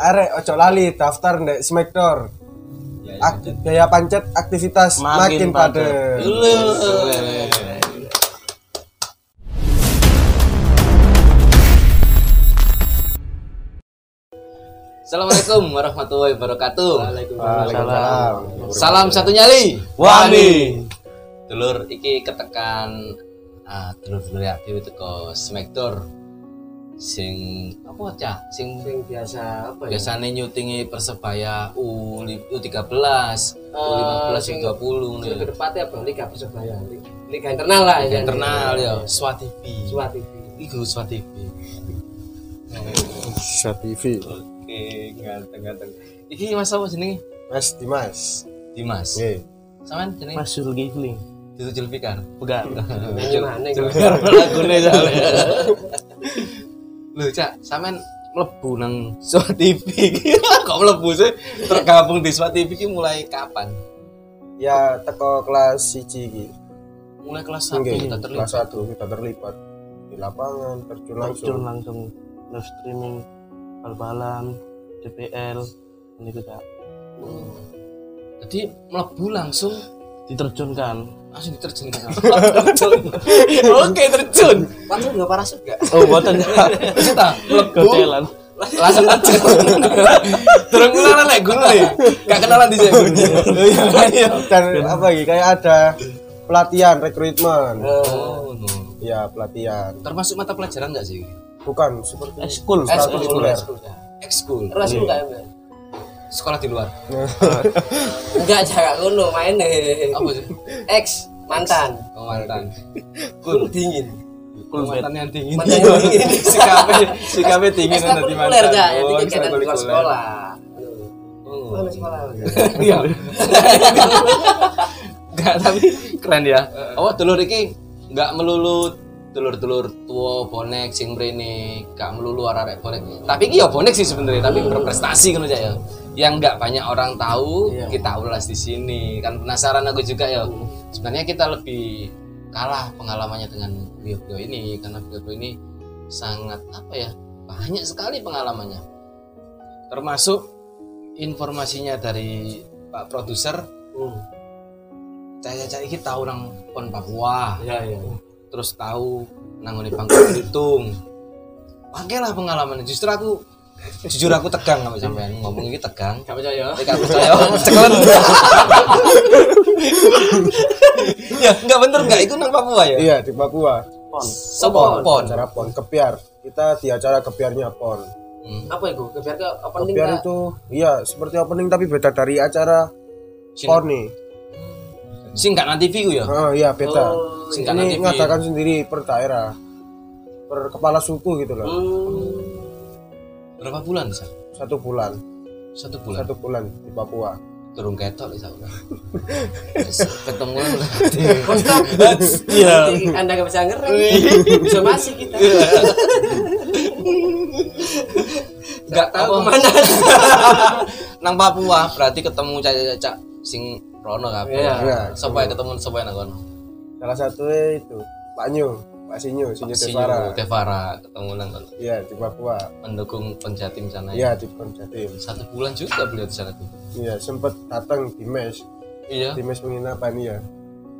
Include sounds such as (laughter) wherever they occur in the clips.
arek ojo lali daftar ndek Smackdoor. Ya, ya. Ak- biaya pancet aktivitas Makin makin, padat. Assalamualaikum warahmatullahi wabarakatuh. Waalaikumsalam. Salam satu nyali. Wani. Dulur iki ketekan ah dulur-dulur aktif itu ke Smackdoor sing apa cah sing Sing biasa apa ya? biasanya nyutingi persebaya U U13 U15 sing- U20 Sing nih kedepatnya apa? Liga Persebaya. Liga, Liga internal lah ya. internal ya Swativi TV. Iku Swativi TV. oke ganteng ganteng iki mas apa jenenge Mas Dimas. Dimas Nggih. sampean jenenge Mas Zulkifli. itu Julfikar Bukan. (laughs) Julfikar lagune soalnya (laughs) lho cak sampean mlebu nang Swativi (laughs) kok mlebu sih tergabung di Swativi ki mulai kapan Ya teko kelas 1 iki. mulai kelas 1 Nggih, kita terlibat kelas 1 kita terlibat di lapangan terjun langsung. Terjun langsung live streaming bal-balan, DPL, ini juga jadi mlebu langsung diterjunkan. Langsung diterjunkan (laughs) terjun oke terjun Patung dua parasut gak? Oh, buatan kita mlebu Gocelan. langsung terjun terus kenalan lek guru nih gak kenalan di sini iya Dan apa iki kayak ada pelatihan rekrutmen. oh no. Ya, pelatihan. termasuk mata pelajaran nggak sih Bukan seperti Ekskul. ekskul Ekskul. ekskul ekskul Terus enggak ya? Sekolah di luar (laughs) Enggak jaga ngono main deh. apa sih Ex mantan. oh, mantan Cool dingin. cool mantan yang dingin Mantan yang dingin. (laughs) sikapnya sikapnya dingin nanti mantan yang oh kegiatan di luar sekolah. Oh. Sekolah? (laughs) Iya. Enggak, tapi keren ya. Oh, dulur iki enggak melulu dulur-dulur tua bonek sing mrene, enggak melulu arek bonek. Tapi iki ya bonek sih sebenarnya, tapi berprestasi kan ya. Yang enggak banyak orang tahu, kita ulas di sini. Kan penasaran aku juga ya. Sebenarnya kita lebih kalah pengalamannya dengan beliau ini karena beliau ini sangat apa ya? Banyak sekali pengalamannya. Termasuk informasinya dari Pak produser Hmm. saya cari iki tahu nang pon Papua Ya ya. terus tahu nangoni Bangka Belitung Oke lah pengalaman justru aku jujur aku tegang sama sampean ngomong ini tegang Gak percaya? Tapi gak percaya ceklen (laughs) ya enggak bener enggak itu nang Papua ya Iya, di Papua. Pon. Sopo pon Acara PON kepiar. Kita di acara kepiarnya PON. Hmm. Apa itu? Kebiar ke opening Kepiar itu iya seperti opening tapi beda dari acara Sing- PON nih. nanti TV ya Oh iya beda. Oh, nanti Ini ngadakan sendiri per daerah. Per kepala suku gitu loh. Hmm. Berapa bulan sih Satu bulan. satu bulan Satu bulan di Papua. turun ketok bisa (laughs) ketemu Kostok. Iya. Anda gak bisa ngerem. Bisa masih kita. nggak tahu ke mana (laughs) nang Papua berarti ketemu caca-caca sing Rono kabeh Iya. Iya. Sopo ya ketemu sopo nang kono Salah satunya itu Pak Nyu, Pak Sinyu, Sinyu Sinyo Devara. Tevara ketemu nang kono Iya di Papua. mendukung penjatim sana ya Iya di PON Jatim. satu bulan juga beliau di sana tuh Iya sempet datang di mes, iya di mes penginapan iya.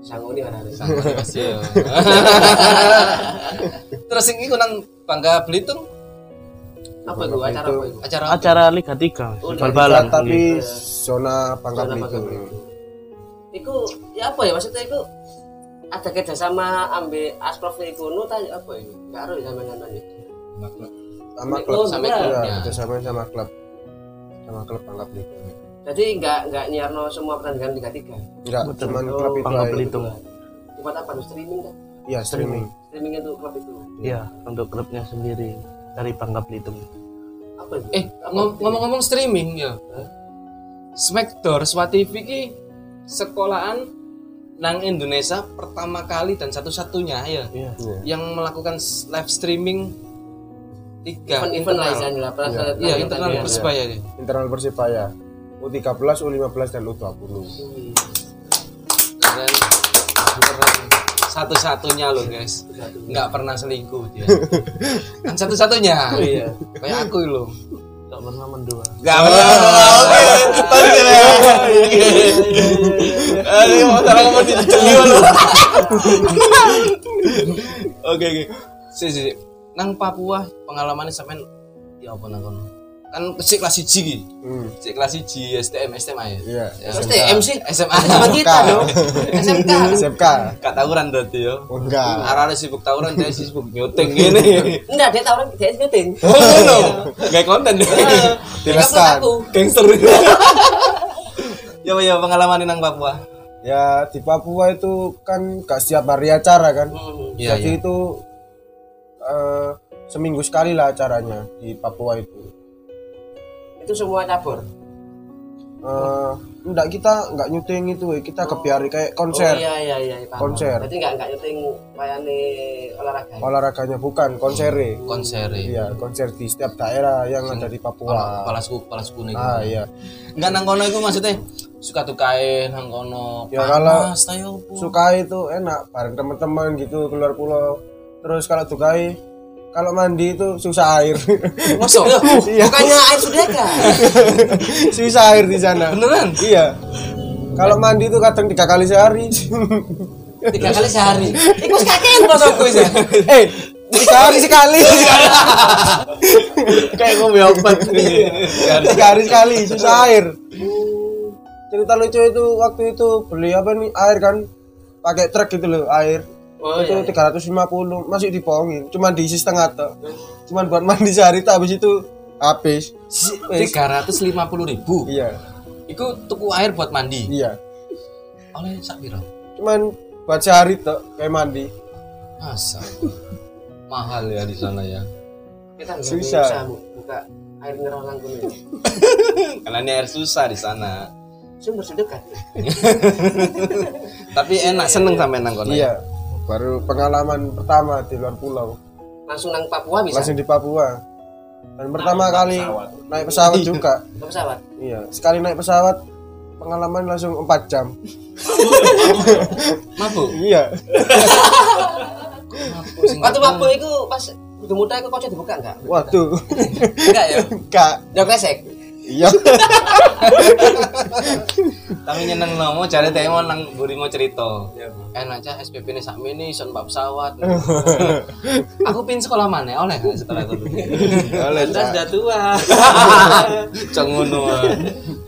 Sangoni kan ada. kasih ya (laughs) terus ini nang Bangka Belitung Apa itu? Acara apa itu? acara apa? Acara Liga 3. Oh, Bal-balan. tapi zona Bangka Belitung. Iku ya apa ya maksudnya iku ada kerjasama ambil asprof iku nu tanya apa itu? Gak harus sama nyaman itu. Sama Oh, klub, sampai iya. klubnya. Iya, kerjasama sama klub, sama klub Bangka Belitung. Jadi nggak nggak nyiarno semua pertandingan Liga 3. Enggak, Betul. cuman klub itu Bangka aja. Belitung. Tempat apa? Lu streaming kan? Iya streaming. Streaming itu klub itu. Iya, untuk klubnya sendiri dari Bangka Belitung. Apa itu? eh ngom- ngomong-ngomong streaming ya Smackdoor Swatv ki sekolahan nang Indonesia pertama kali dan satu-satunya ya Iya. Iya. yang melakukan live streaming tiga lah internal. istilahnya lah. Pernah Iya. saya Iya, tanya internal ya. persebaya ya. Internal Persipaya. U13, U15 dan U20. Hmm. Keren. Keren. Satu-satunya loh guys. Nggak pernah selingkuh dia. kan satu-satunya. Iya. Kayak aku loh. Tak pernah mendua Gak pernah. Oke. Tadi ya. Aduh, masalah ngomong di Oke, oke. Si, si, si. Nang Papua pengalamannya sampean ya apa nang kono? Kan sik kelas 1 iki. Hmm. Sik kelas 1 STM SMA ya. Iya. Ya, Terus TM sih SMA. sama kita dong. SMK. SMK. Gak tawuran berarti yo. Oh, enggak. Arah sibuk tawuran, dia sibuk nyuting gini. Enggak, dia tawaran dia syuting. Oh, ngono. Gak konten deh. Dileskan. aku. Gangster. Ya ya pengalaman nang Papua. Ya di Papua itu kan gak setiap hari acara kan. Hmm. Iya, Jadi iya. itu eh, seminggu sekali lah acaranya di Papua itu. Itu semua cabur. Eh, enggak kita enggak nyuting itu, kita kebiari kayak Oh konser. iya iya iya. paham. Konser. Berarti enggak enggak nyuting wayane olahraga. Olahraganya bukan konsere. Konser. Iya, konser di setiap daerah yang ada di Papua. Kepala suku, kepala suku nih. Ah iya. Enggak nang kono iku maksudnya suka tukae nang kono. Ya, kalau tayo, Bu. Suka itu enak bareng teman-teman gitu keluar pulau. Terus kalau dukai kalau mandi itu susah air. Masuk. (laughs) Iya. Bukannya air sudeka. (laughs) susah air di sana. Beneran? Iya. Kalau mandi itu kadang tiga kali sehari. Tiga kali sehari. (laughs) Iku wis kakean bosku wis. eh, tiga hari sekali. Kayak gue obat. tiga hari sekali susah air. Cerita lucu itu waktu itu beli apa nih air kan pakai truk gitu loh air. Oh itu iya. 350 masih dibohongin cuma diisi setengah tok cuman buat mandi sehari tak habis itu habis. Tiga ratus lima puluh ribu. iya Iku tuku air buat mandi. iya Oleh sak piro? cuman buat sehari tok kayak mandi Masa. Mahal ya di sana ya. Kita nggak Susah. bisa bu- buka air mineral nang kono. ya. (laughs) Karena ini air susah di sana. Sumber sedekat. (laughs) Tapi enak seneng sampe nang kono. ya? iya baru pengalaman pertama di luar pulau Langsung nang Papua bisa. langsung di Papua dan pertama kali naik pesawat juga Ke pesawat. iya sekali naik pesawat pengalaman langsung 4 jam (laughs) Mabuk. iya Mabuk Waktu Papua itu pas udah muda itu kocok dibuka enggak? waduh Enggak ya. enggak Jok resek. Iya (laughs) Tapi nyeneng nomo cari teh mau nang buri mau cerita. Enak aja SPP ini sakmi ini ison pak pesawat. (laughs) Aku pin sekolah mana oleh setelah itu. Cak. sudah tua. (laughs) Cok ngono.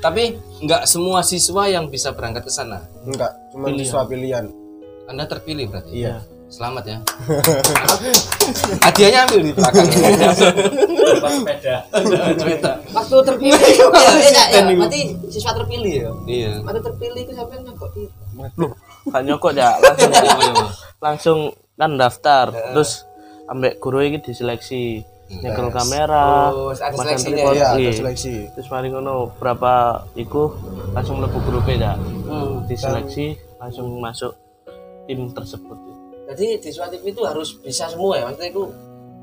Tapi nggak semua siswa yang bisa berangkat ke sana. enggak cuma siswa pilihan Anda terpilih berarti. iya Selamat ya. (laughs) Hadiahnya ambil di belakang. sepeda Cerita. Waktu terpilih. (laughs) Iya, iya, iya. Berarti siswa terpilih ya. Iya. Waktu terpilih itu sampai nyokok itu. kan nyokok ya langsung langsung kan daftar terus ambek guru ini diseleksi nyekel kamera Oh, ada seleksinya iya ada iya. seleksi terus mari ngono berapa iku langsung mlebu grup ya Hmm. diseleksi langsung masuk tim tersebut Jadi di suatu TV itu harus bisa semua ya. Maksudnya itu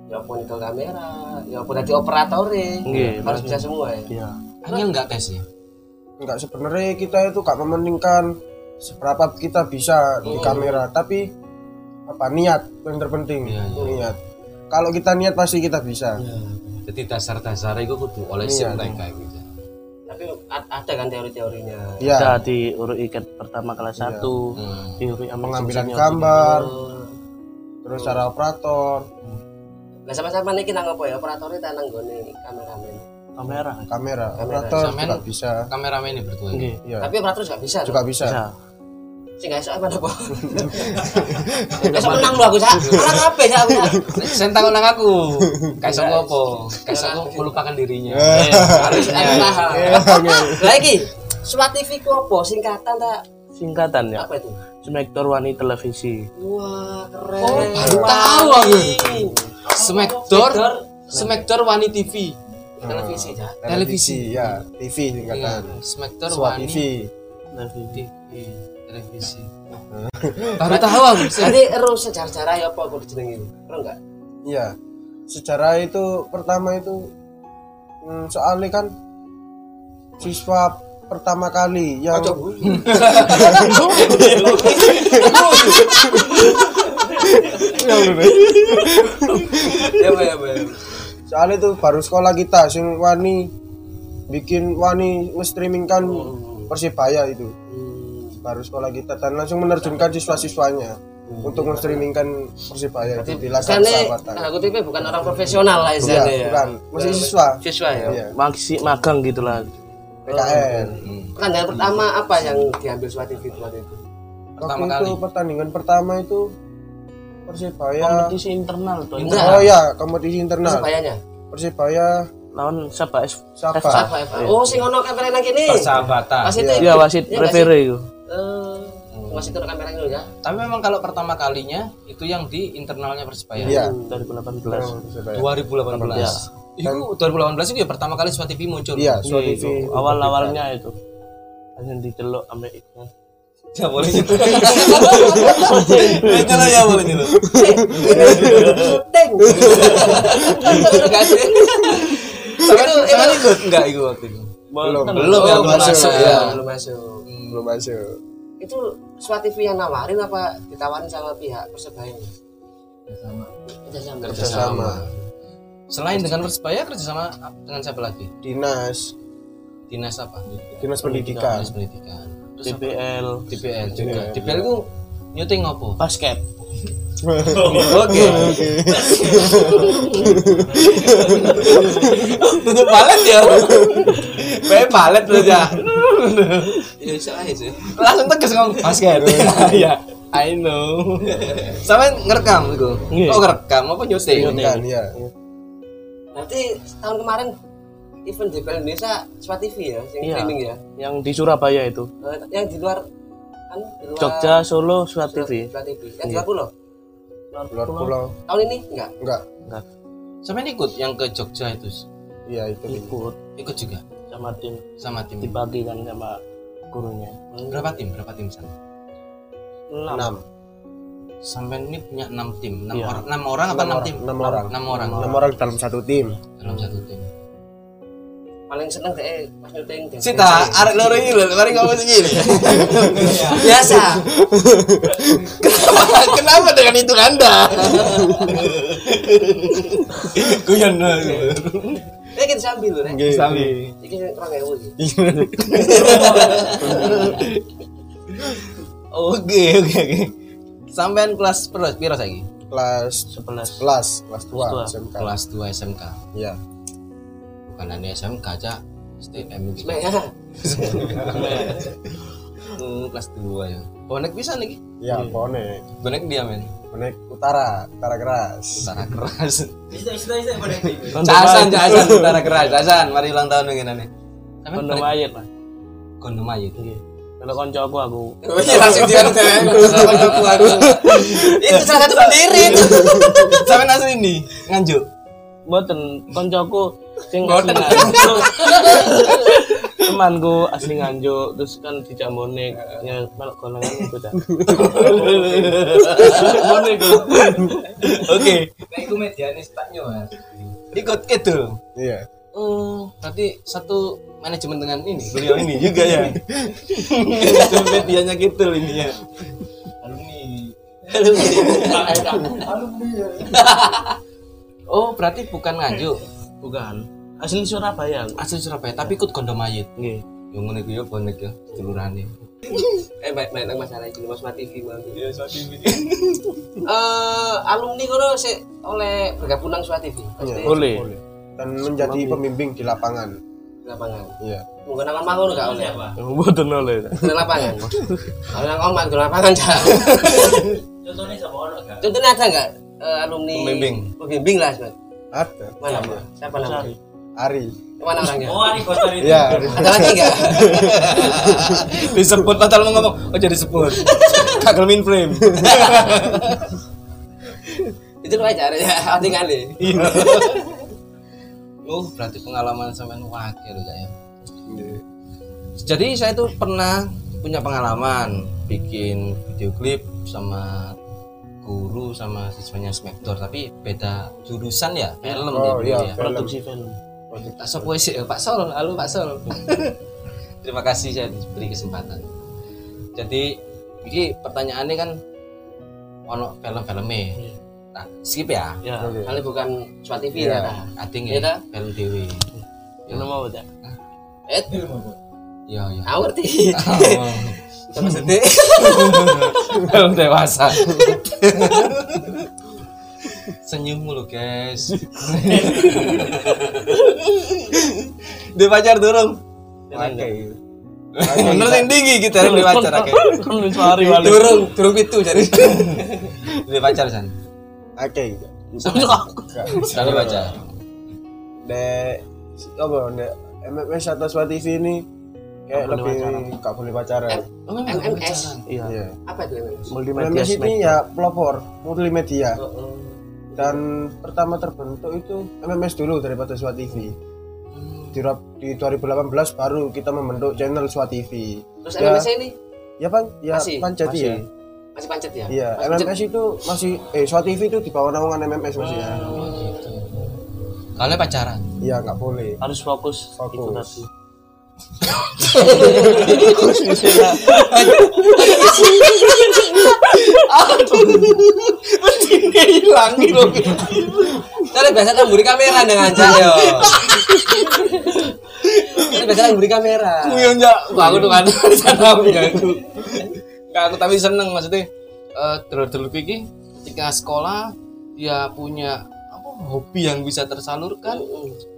ya pun ke kamera, ya pun jadi operator Nggih, harus bisa semua ya. iya Angel nggak tes ya? enggak sebenarnya kita itu gak mementingkan seberapa kita bisa di kamera tapi apa niat yang terpenting Iya, iya. niat kalau kita niat pasti kita bisa Jadi dasar-dasar itu kudu oleh Iya. sim mereka gitu. Tapi a- ada kan teori-teorinya. ya ada di uru ikat pertama kelas satu Hmm. yang pengambilan gambar Oh. Terus cara operator Lah sama-sama nih kita apa ya operatornya tak nanggone kameramen. kamera kamera Kamera. operator juga bisa Kameramen ini berdua. ini. Nggih, ya Tapi operator juga bisa. juga bisa bisa Sing gak esok apa (laughs) apa. Esok menang lu aku sak. Ya aku. Sak. Sen takut nang aku. Kayak sapa apa? Kayak aku melupakan dirinya. Eh. Harus ada tahan. Lah iki Swat TV ku apa singkatan tak singkatan ya apa itu? Smektor Wani Televisi Wah, keren. Oh, baru tahu aku. Smackdoor, Smackdoor Wani TV. televisi ya. televisi ya TV Iya, singkatan Smackdoor Swat Wani TV televisi TV. Televisi. Baru tahu aku. Jadi ero sejarah-sejarah ya apa kudu jenenge? Ero enggak? Iya. Sejarah itu pertama itu hmm, soalnya kan siswa pertama kali yang Ya, ya, ya. soalnya itu baru sekolah kita sing wani bikin wani nge-streamingkan persibaya itu. Baru sekolah kita dan langsung menerjunkan siswa-siswanya untuk nge-streamingkan persibaya itu di latar Karena sahabatan aku tipe bukan orang profesional lah Iya, istilahnya ya. bukan. Masih siswa. Siswa ya. Iya, Maksi magang gitu PKN Pertandingan pertama apa yang diambil Suat TV itu waktu itu? Pertama waktu kali. itu pertandingan pertama itu persibaya Kompetisi internal tuh. Enggak. oh ya kompetisi internal Persebayanya. persibaya Lawan siapa? Siapa Apa, apa? Oh, sing ono kamera nang kene. Persahabatan. Pas itu. Iya wasit Iya sih? referee itu. Eh, masih itu kamera dulu ya. Tapi memang kalau pertama kalinya itu yang di internalnya Persebaya. iya 2018. persibaya 2018. Itu 2018 itu ya pertama kali Suat TV muncul. iya Suat Iya, TV itu. Awal-awalnya itu. Hanya diceluk sampai itu. Ya boleh (laughs) gitu. Itu lah ya boleh gitu. Sih. Sama sama ikut enggak ikut waktu itu. belum Belum ya, Oh, belum masuk ya. Belum masuk. belum masuk Itu Suat TV yang nawarin apa ditawarin sama pihak Persebaya? Sama. Kerjasama. kerjasama Selain dengan Persebaya kerjasama dengan siapa lagi? dinas Dinas apa? dinas pendidikan Dinas Pendidikan. Terus apa? DPL DPL juga. DPL itu nyuting apa? basket. Oke. Tutup palet ya. Kayak palet lu ya. Ya bisa aja sih. Langsung tegas ngomong basket. (laughs) Iya. I know. Sama ngerekam itu. Iya. Oh, ngerekam apa nyuting? kan ya Nanti tahun kemarin event DPL Indonesia Suat TV ya, yang Iya. streaming ya. Yang di Surabaya itu. Eh, yang di luar kan di luar Jogja, Solo, Suat TV. TV. Yang di luar pulau. luar pulau Tahun ini enggak. enggak Enggak Sama ikut yang ke Jogja itu. iya itu ikut Ikut juga sama tim sama tim. dibagi kan sama gurunya. Berapa tim? Berapa tim sana? Enam. Enam Sampai ini punya 6 tim. 6 Iya. orang, 6 orang apa 6 tim? enam orang 6 orang. enam orang dalam satu tim Dalam satu tim. Paling seneng deh pas nyuting dan Sita, arek loro ini lho, mari ngomong segini. biasa. (laughs) kenapa, kenapa dengan itu Anda? (laughs) Guyon. Eh kita sambil loh, Rek. Sami. Iki kurang ewu iki. Oke, oke, oke. Sampean kelas piro piro saiki? kelas 11. kelas kelas dua Kelas dua. SMK Kelas 2 SMK. iya Bukan hanya SMK aja. STM gitu. Hmm, kelas 2 ya. Bonek bisa nih. iya bonek Bonek dia men. bonek utara utara keras Utara keras. Kondo (laughs) Jasan, mayat. jasan utara keras. Jasan, mari ulang tahun ngene nih. Sampean Kondo bonek mayat lah. kondom mayit. Nggih. Kalau konco aku aku Oh iya langsung dia (laughs) aku aku. Itu salah satu pendiri itu. Sampean asli ini nganjuk. Mboten koncoku sing Mboten. asli nganjuk. Temanku asli nganjuk terus kan dijak bonek ya melok golongan itu dah. Bonek ku. Oke. Nek iku medianis tak nyoba. Ikut itu. iya Oh, berarti satu manajemen dengan ini, beliau ini juga ya. Itu medianya gitu ini ya. (laughs) Oh, berarti bukan nganjuk, Bukan. Asli Surabaya. asli Surabaya, tapi ikut kondom mayit. Nggih. Yang ngono iku ya bonek ya, dulurane. (laughs) Eh baik baik nang masalah iki Mas TV Bang. Iya, TV. (laughs) Eh alumni kono sik oleh bergabung nang Suat TV. Pasti Boleh. dan menjadi pembimbing di lapangan lapangan. iya Mungkin nang omah ngono gak oleh. Mboten oleh. Di lapangan. (laughs) Kalau nang omah di lapangan cak. (laughs) Contohnya sama orang gak? Contohnya ada enggak alumni Pembimbing. Pembimbing lah, Mas. ada Mana, Mas? Siapa namanya? Ari Mana orangnya? Oh, Ari Kotor itu. iya. (laughs) Ada lagi enggak? Disebut padahal mau ngomong, oh jadi sebut. Kagel min frame. Itu lu aja ya, tinggali. Oh, berarti pengalaman sampean wakil loh ya. Jadi saya tuh pernah punya pengalaman bikin video klip sama guru sama siswanya Smackdoor tapi beda jurusan ya film Oh, dia iya. ya. Produksi film. Tak so puisi eh, Pak Sol, halo Pak Sol. (laughs) Terima kasih saya diberi kesempatan. Jadi ini pertanyaannya kan ono film-filmnya. Tak skip ya Ya. Kali bukan Swat TV Iya. ya. ading Iya, ya dah. film dewi Ini mau ya. Eh, iya iya aku ngerti. (laughs) Kita maksudnya (laughs) film dewasa senyum mulu guys (laughs) dia pacar durung Oke. bener yang tinggi kita dia pacar oke Kan lu suari wali. durung durung itu jadi dia pacar san Oke. sekali pacar Dek apa dek MMS atau Swat TV ini kayak Nggak boleh lebih gak boleh pacaran. MMS. Iya. Iya. Apa itu MMS? Multimedia ini ya pelopor multimedia Oh, oh. dan pertama terbentuk itu MMS dulu daripada Swat TV. Di, rap- di 2018 baru kita membentuk channel Swat TV. Terus Ya. MMS ini Ya Bang, ya Masih, pancet masih. ya. Masih pancet ya? Iya, Masih pancet. MMS itu masih eh Swat TV itu di bawah naungan MMS masih ya. kalian pacaran Iya, nggak boleh. Harus fokus, Fokus. itu tadi. hilang gitu Kalian biasa kan buri kamera dengan cah yo. Biasa kan buri kamera. Kuyon ya, aku tuh kan sana ya aku. Nggak, aku tapi seneng maksudnya eh dulu-dulu iki ketika sekolah dia punya apa hobi yang bisa tersalurkan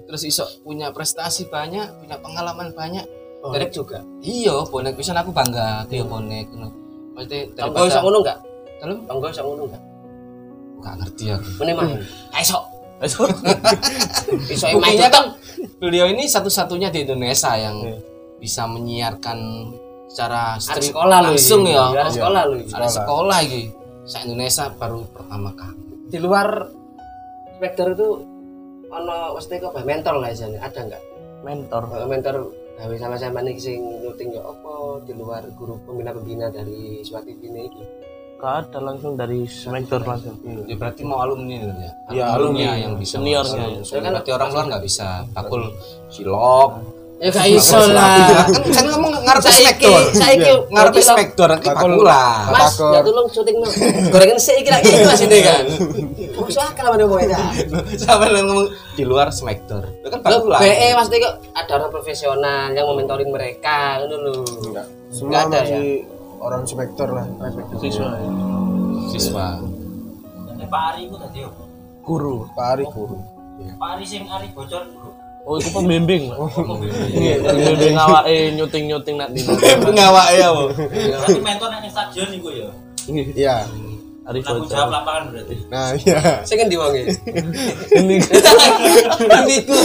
terus iso punya prestasi banyak punya pengalaman banyak Bonek juga. iya bonek bisa aku bangga dia bonek ngono. maksudnya Tanggo iso ngono enggak? dalam iso ngono enggak? nggak ngerti aku Mene (laughs) (laughs) main. Iso. Iso main buktinya kan kan beliau ini satu-satunya di Indonesia yang bisa menyiarkan secara stream sekolah langsung ya Arek sekolah lu. ada sekolah iki se Indonesia baru pertama kali Di luar spektor itu ono mesti kok apa? mentor lah isane. Ada enggak? Mentor. Mentor gawe sama-sama nih sing nyuting ya apa di luar guru pembina-pembina dari Swat TV ini iki. Gak ada langsung dari mentor langsung. ya berarti mau alumni itu ya Iya, alumni alumni. yang bisa Seniornya. Ya kan berarti orang luar nggak bisa bakul silok Ya gak iso lah. kan kan ngomong ngarep Saiki spektor saiki ngarep berarti lo- spektor ki Bakul. bakula Mas, ya tolong syuting no. Gorengan sih iki lagi ikhlas ini kan. Masuk akal mana mau ya. sampai lo ngomong di luar spektor itu kan Lo bakula BE pasti kok ada orang profesional yang mementorin mereka ngono lho. Enggak. Semua ada ya? orang spektor lah. Siswa. siswa Pak Ari ku tadi yo. Guru. Pak Ari guru. Pak Ari sing Ari bocor. Oh, itu pembimbing. Pembimbing awake nyuting-nyuting nak dino. (laughs) ngawak ya bu Berarti mentor nek ning stadion iku yo. Iya. Hari Tanggung bocor. jawab lapangan berarti. Nah, iya. Sing endi wonge? Ini Niku.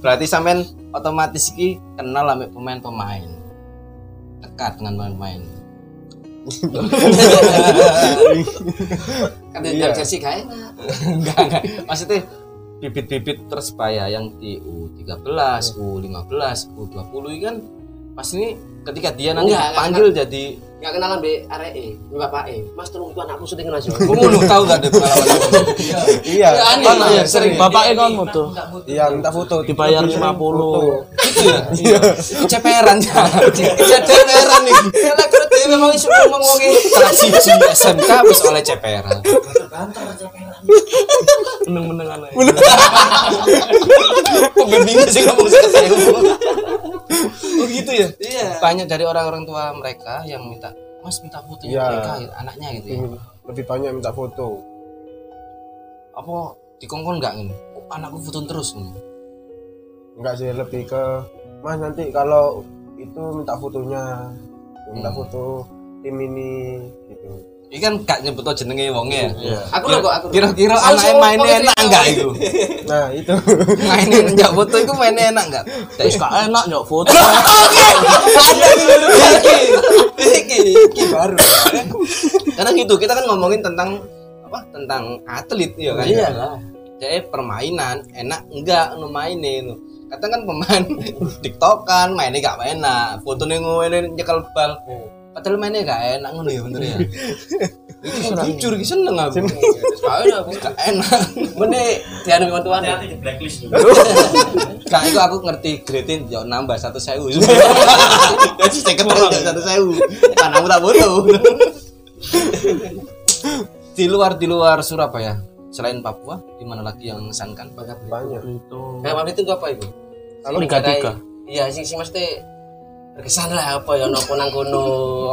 berarti sampean otomatis ki kenal sama pemain-pemain dekat dengan pemain-pemain Kan Iya. dari jersey kae. enggak enggak maksudnya bibit-bibit persebaya yang di U13, U15, U20 ini kan pas ini ketika dia nanti Enggak, panggil jadi Enggak kenalan be areke, be bapake. Mas tolong itu anakku syuting Mas. yo. gue mau tahu gak ada pengalaman Iya. Ya, aneh, Kan, iya, sering. bapaknya kan foto. Iya, minta foto. Dibayar Foto. 50. gitu ya itu ceperan (laughs) ya ceperan nih memang iso ngomong wonge. kelas siji SMK wis oleh ceperan Meneng-meneng aneh. kok gue bingung sih ngomong seketewu oh gitu ya Iya. banyak dari orang-orang tua mereka yang minta mas minta fotonya Iya. mereka anaknya gitu ya Lebih banyak minta foto. apa dikongkon nggak ini oh, anakku foto terus nih Enggak sih, lebih ke Mas nanti kalau itu minta fotonya. Minta Hmm. foto tim ini gitu. ini kan gak nyebut jenenge wongnya ya Aku lho kok aku. kira-kira anaknya suruh (laughs) mainnya enak enggak wonge. itu Nah, itu. mainin njak foto itu mainnya enak enggak gak enak nyok foto. iki iki baru karena gitu kita kan ngomongin tentang apa tentang atlet ya kan Iya lah. jadi permainan enak enggak nu mainin kadang kan pemain (laughs) tiktokan mainnya gak enak. Fotonya ngomongin nyekel bal. Padahal mainnya gak enak ngono ya bener ya? (laughs) Itu jujur iki seneng aku. Soalnya aku gak enak. (laughs) Mene dianu wong tuane. Hati-hati di blacklist. Gak itu aku ngerti grade yo nambah satu sewu. Jadi saya ketemu satu sewu. Karena aku tak bodoh. Di luar di luar Surabaya selain Papua di mana lagi yang mengesankan banyak. Itu Kayak itu apa itu? Liga tiga Iya, sing sing mesti berkesan lah apa ya nopo nang kono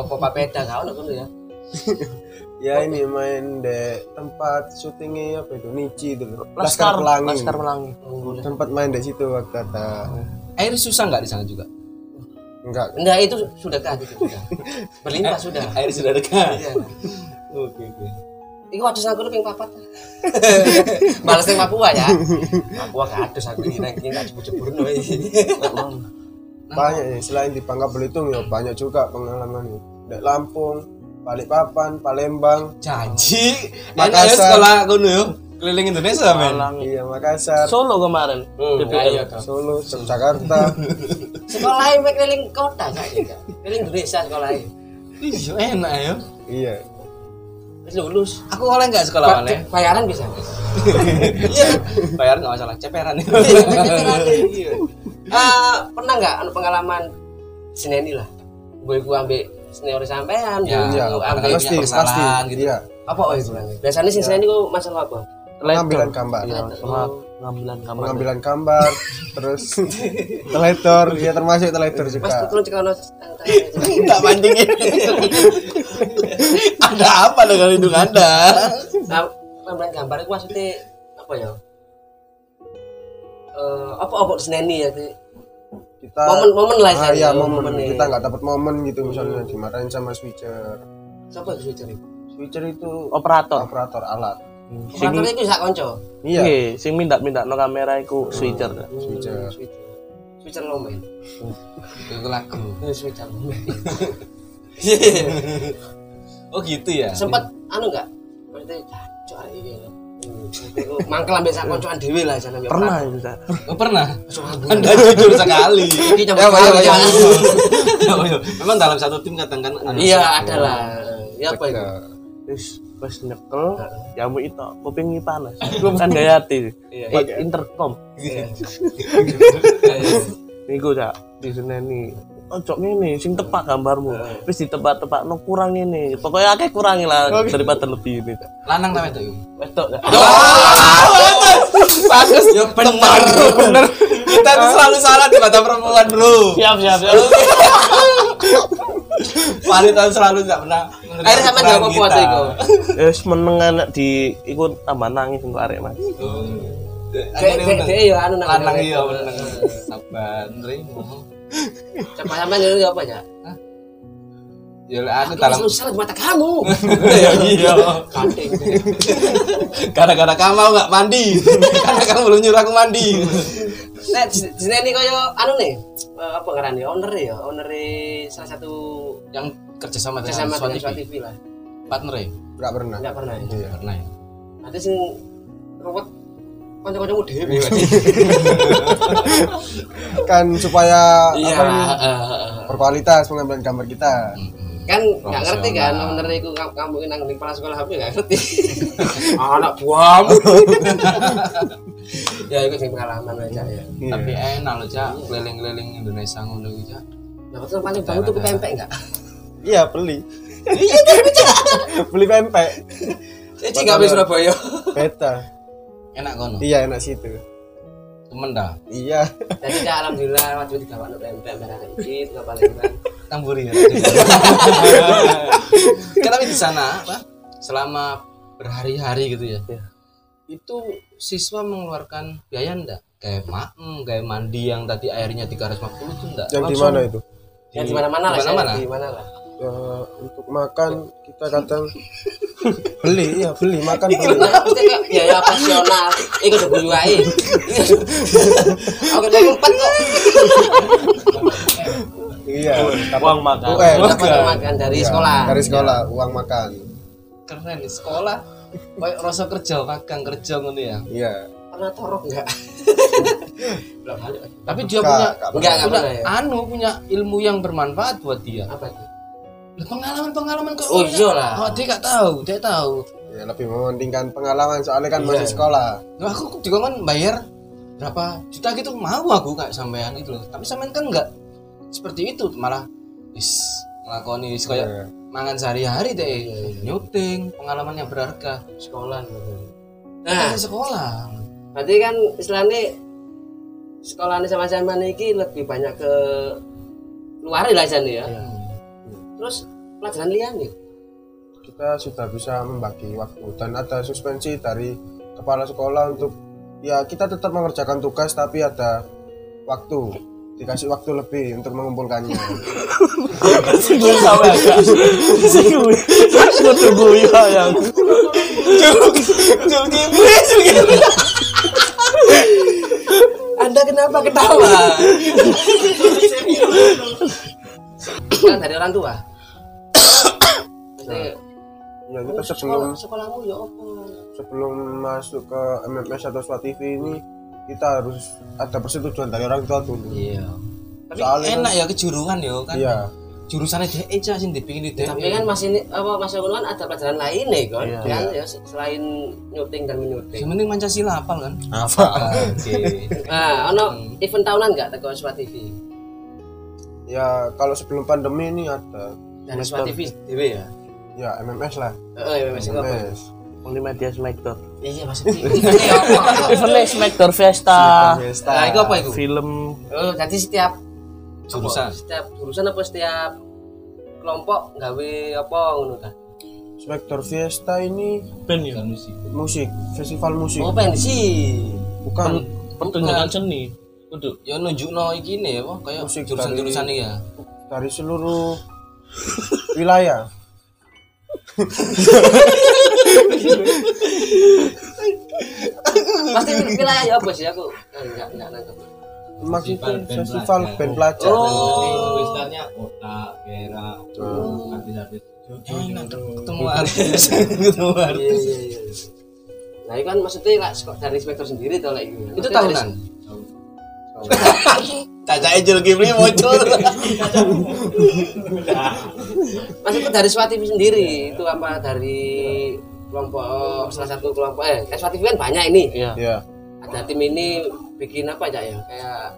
apa papeda kau nang kono ya. (laughs) ya ini main di tempat syutingnya apa itu Nici itu. Laskar Pelangi Laskar Pelangi tempat main di situ waktu ada air susah nggak di sana juga enggak Enggak itu sudah kan itu sudah. (laughs) Berlimpah sudah. air sudah dekat Iya. oke oke Iku waduh aku ping papat. (laughs) Balas yang Papua ya. (laughs) Papua kados aku ini ranking tak jebur-jebur no. banyak ya selain di Bangka Belitung ya banyak juga pengalaman di Lampung Balikpapan Palembang janji Makassar. ya sekolah kono yo keliling Indonesia men iya Makassar Solo kemarin Hmm, ayo. Solo Yogyakarta (laughs) Sekolah keliling kota saja. Keliling Indonesia sekolah ini. iya enak ya iya lulus. aku oleh nggak sekolah oleh Bayaran bisa. (laughs) iya bayar nggak masalah ceperan Iya. (laughs) Eh, pernah nggak anu pengalaman sineni lah gue gue ambil senior sampean Ya, gue iya kalau ambil pasti kesalahan pasti gitu. iya apa oh itu namanya? biasanya sing sineni gue masalah apa pengambilan gambar Iya, pengambilan gambar pengambilan gambar terus (laughs) teledor ya termasuk teledor mas juga tuh cekal nggak mancing ada apa dengan hidung anda? Nah pengambilan gambar itu maksudnya apa ya? Eh, apa apa sineni ya kita momen-momen lah ah, iya momen momen-momen kita nggak dapat momen gitu misalnya dimarahin sama switcher. Siapa itu? Cari switcher itu operator. operator alat sing itu sak konco? Iya. Iya sing minta-minta no kamera iku switcher switcher. Switcher switcher lomen itu lagu (laughs) Eh, switcher lomen oh gitu ya? Sempat anu enggak maksudnya cacok ini mangkel ambil sak koncoan dewe lah sana pernah itu Cak. oh, pernah? Anda jujur sekali. (laughs) Iki coba Ya, ya, (laughs) ya. ya. Oh, iya. memang dalam satu tim kadang kan iya ada lah. ya apa itu wis nyekel jamu itu kuping panas. (laughs) Kan gaya hati. Eh, intercom. (laughs) Niku cak di sini nih Ojo ngene sing tepak gambarmu. Wis ditepak-tepak no kurang ini. Pokoknya akeh kurangi lah daripada lebih ini. Lanang itu Wedok Cak. bagus. Ya benar benar kita tuh selalu salah di mata perempuan bro. Siap siap siap. (laughs) wanita selalu tidak pernah akhirnya sama apa-apa kita. tuh iku (laughs) Wis meneng anak di ikut tambah nangis untuk arek Mas. dek Akhirnya dek bener. dek ya anu nang lanang nang- iya bener sabar nerimo Coba sampean itu apa ya ya aku salah di mata kamu? Ya iya. (laughs) Kanting. gara-gara kamu nggak mandi. (laughs) Karena kamu belum nyuruh aku mandi. Nah, sini ini kaya anu nih, eh, apa ngaran ya? Owner ya, owner salah satu yang kerjasama Suatu dengan Suatu TV TV lah. partner ya? Nggak pernah. Enggak pernah ya. iya pernah ya. Nanti sing ruwet kanca-kancamu dhewe. kan supaya Iya, apa eh, eh, berkualitas pengambilan gambar kita kan nggak ngerti kan owner iku ngam- kamu nang ning kepala sekolah HP nggak ngerti. (laughs) Anak buahmu. (laughs) ya itu sing pengalaman aja ya. tapi enak loh cak. Keliling-keliling Indonesia ngono gitu cak. Nah, betul paling baru tuh pempek enggak? iya beli. (laughs) Beli pempek. Jadi nggak bisa Surabaya. beta. Enak kono? Iya enak situ temen dah? Iya. Jadi ya, alhamdulillah waktu tiga waktu pempek merah iki nggak paling kan. tamburi ya? (laughs) Kan tapi di sana apa selama berhari-hari gitu ya itu siswa mengeluarkan biaya enggak kayak maem kayak mandi yang tadi airnya 350 itu enggak yang di mana itu? Yang di mana-mana lah, di mana-mana? di mana lah. ya, untuk makan kita kadang (laughs) beli iya beli makan beli Nah, mesti kayak biaya operasional. Iku udah bulu wae. Oke, udah empat kok. iya Uang makan. Dapat makan dari Iya, sekolah. dari sekolah uang makan keren di sekolah kayak rasa kerja magang kerja ngono ya iya Pernah torok enggak? Belum tapi dia punya nggak Enggak, enggak ya. anu punya ilmu yang bermanfaat buat dia Apa itu? Pengalaman pengalaman kok Oh, iya lah. oh, dia gak tahu dia tahu. Ya lebih mementingkan pengalaman soalnya kan Iya. masih sekolah. Nah, aku juga kan bayar berapa juta gitu. Mau aku kayak sampean itu loh. Tapi sampean kan enggak seperti itu malah is ngelakoni is kayak Iya. mangan sehari-hari deh. Nyuting pengalaman yang berharga. Sekolah. Nah. Nah sekolah. Berarti kan istilahnya sekolah ini sama sama ini lebih banyak ke luar lah sana ya terus pelajaran lian nih? Kita sudah bisa membagi waktu dan ada suspensi dari kepala sekolah untuk ya kita tetap mengerjakan tugas tapi ada waktu dikasih waktu lebih untuk mengumpulkannya. Ya yang. anda kenapa ketawa? Kan dari orang tua Maksudnya, ya kita sekolah, sebelum sekolahmu ya apa sebelum masuk ke MMS atau SWAT TV ini kita harus ada persetujuan dari orang tua dulu. Iya. Tapi Soalnya enak ya kejuruan ya kan? Iya. Jurusannya dia aja sih dipingin di tapi kan masih ini apa masih kan ada pelajaran lain nih kan? Iya. kan ya selain nyuting dan menyuting yang penting Pancasila hafal kan? Apa oke. (laughs) Nah ono event tahunan nggak teko SWAT TV ya kalau sebelum pandemi ini ada. Dari SWAT TV dewe ya ya MMS lah. Oh iya masih apa? MMS Di media Smackdown. iya maksudnya eventnya apa Eventnya Smackdown Fiesta. nah itu apa itu? Film. Oh jadi setiap jurusan. setiap jurusan apa setiap kelompok gawe apa ngono ta? Spector Fiesta ini band ya. musik. Festival musik. Oh pengen sih. Bukan. Pertunjukan seni. Untuk ya nunjuk no iki nih apa? Kayak Musik jurusan jurusan dari- ya. dari seluruh wilayah pasti wilayah ya apa sih? Aku enggak enggak nangkep maksudnya festival band pelajar oh. Misalnya kota, daerah, artis-artis. ketemu artis. (laughs) Ketemu iya iya iya. Nah itu kan maksudnya dari inspektor sendiri tuh lah itu itu tahunan Caca Ejel Ghibli muncul. Maksudnya dari SWAT TV sendiri itu apa dari kelompok salah satu kelompok eh kan SWAT TV kan banyak ini. Iya. ya ada tim ini bikin apa aja ya? Kayak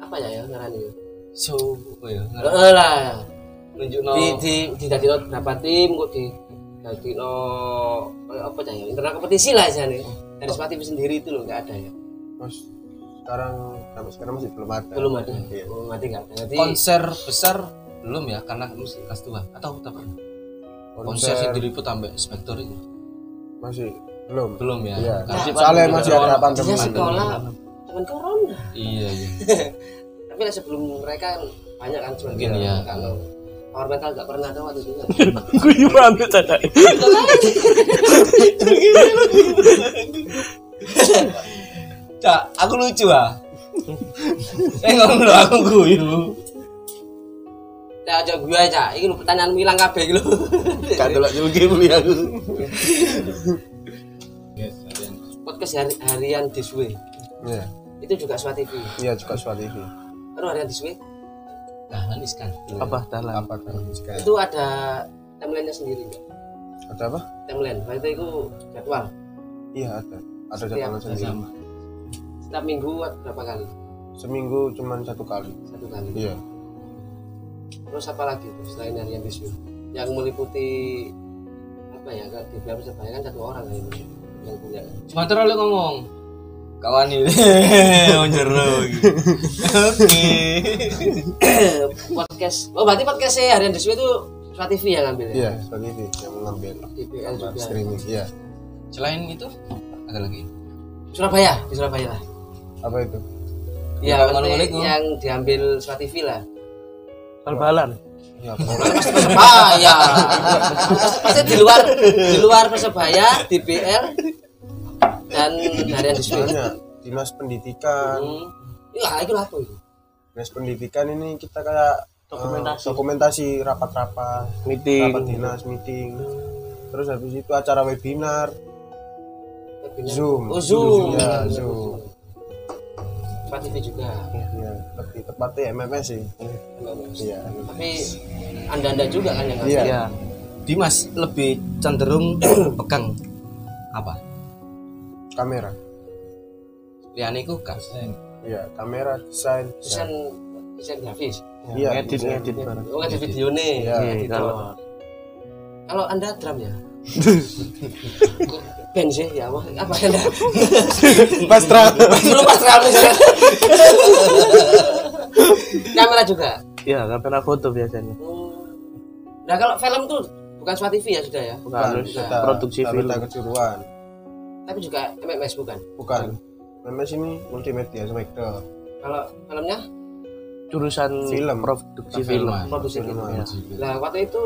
apa ya ya ngarani ya so apa ya Eh, lah. Nunjuk no di di di tadi berapa tim kok di tadi no kayak apa aja ya? Internal kompetisi lah aja nih dari SWAT TV sendiri itu loh nggak ada ya? Mas sekarang sampai sekarang masih belum ada. Belum ada. Iya. mati nggak ada. Jadi konser besar belum ya karena musik kelas tua atau apa konser yang diliput sampai spektor itu masih belum? Belum ya. Iya. Karena- soalnya masih ada pandemi. Artinya sekolah. cuman corona. Iya iya. (laughs) Tapi lah sebelum mereka kan banyak kan cuman Mungkin ya. kalau power metal nggak pernah ada waktu itu Gue gimana Caca? (laughs) Cak, aku lucu ah. Eh ngomong lo aku guyu. ya aja gue aja ini lu pertanyaan hilang kabeh gitu Kan delok Ghibli aku. Yes, ada yang podcast hari, harian Diswe Iya. itu juga SWAT TV iya juga SWAT TV Aduh, harian Diswe Nah, manis kan. Apa dalam? apa kan sekarang itu ada timelinenya sendiri nggak? ada apa timeline berarti itu jadwal iya ada ada jadwal sendiri Sama. Setiap minggu berapa kali? Seminggu cuma satu kali. Satu kali? Iya. Terus apa lagi tuh selain harian Diswe yang meliputi apa ya kan di Biar Persebaya kan satu orang kan yang punya. Cuma terlalu ngomong. Kawan ini. (laughs) Menjeru. Oke. podcast. Oh berarti podcastnya harian Diswe itu SWAT TV yang ngambil ya? Iya SWAT TV yang mengambil DPL juga. Streaming iya. Selain itu ada lagi. Surabaya di Surabaya lah apa itu ya Assalamualaikum. yang diambil SWAT TV lah Bal-balan. ya (laughs) pasti persebaya pasti di luar di luar persebaya DPL dan harian di dinas pendidikan hmm. ya itu apa itu dinas pendidikan ini kita kayak Dokumentasi. eh, dokumentasi rapat-rapat Meeting. rapat dinas meeting terus habis itu acara webinar Webinar. Zoom. oh zoom Ya, Zoom. SWAT TV juga ya lebih tepatnya MMS sih iya tapi anda anda juga kan yang ngambil Iya. Iya. Dimas lebih cenderung (coughs) pegang apa? kamera Liane iku kas. iya kamera desain desain desain grafis iya desain. ngedit bareng. oh ada video nih Iya, Iya, kalau Kalau Anda drum ya? (laughs) Band sih ya apa apa Anda? (laughs) Pas tra. Belum pas drum misalnya. Kamera juga. Iya, kamera foto biasanya. Hmm. Nah kalau film tuh bukan Smart TV ya sudah ya, Bukan harus kita produksi film. kejuruan. tapi juga MMS bukan. Bukan. Memang sini multimedia spektra. Kalau filmnya, Jurusan Film. produksi film. Produksi film. Film. Ya. Nah waktu itu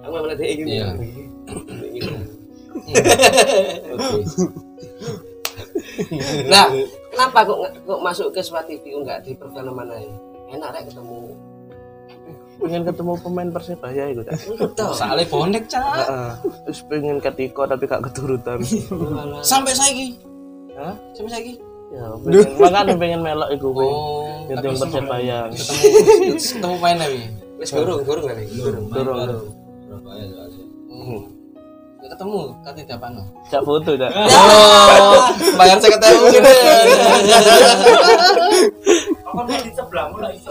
aku melihat dia gitu. Iya. Nah, kenapa kok nggak- kok masuk ke Smart TV enggak di perfilman aja? Enak rek ketemu. Pengen ketemu pemain Persebaya itu. Betul. Soalnya bonek cak. Terus pengen ketiko tapi gak keturutan. Sampai saiki. Hah? Sampai saiki. Ya, pengen, makanya pengen melok iku kowe. Oh, Nyeting Persebaya. ketemu ketemu main lagi. Wis gorong, gorong kali. Gorong. Surabaya soalnya. Nggak ketemu kata apa no? Cak foto Cak. Oh, (laughs) bayar saya ketemu gitu. Apa nek di sebelahmu lah iso.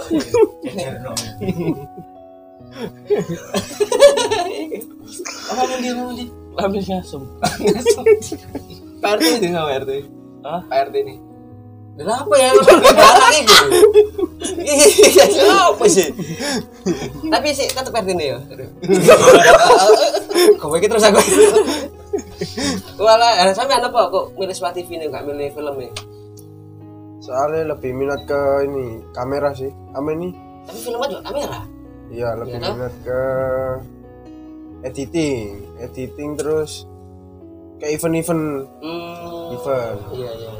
Apa dia mau dia? Habis ngasem. Pak RT itu nggak Pak RT? Hah? Pak RT nih. Kenapa ya? Barang itu. Iya, apa sih? Tapi sih tetep RT nih ya. Kau pikir terus aku. Walah, eh, sampai apa kok milih Smart TV nih, nggak milih film nih? Soalnya lebih minat ke ini kamera sih. Ame ini. Tapi filmnya juga kamera. Iya, lebih Iya toh? minat ke editing, editing terus ke event-event Hmm. event. Iya, iya.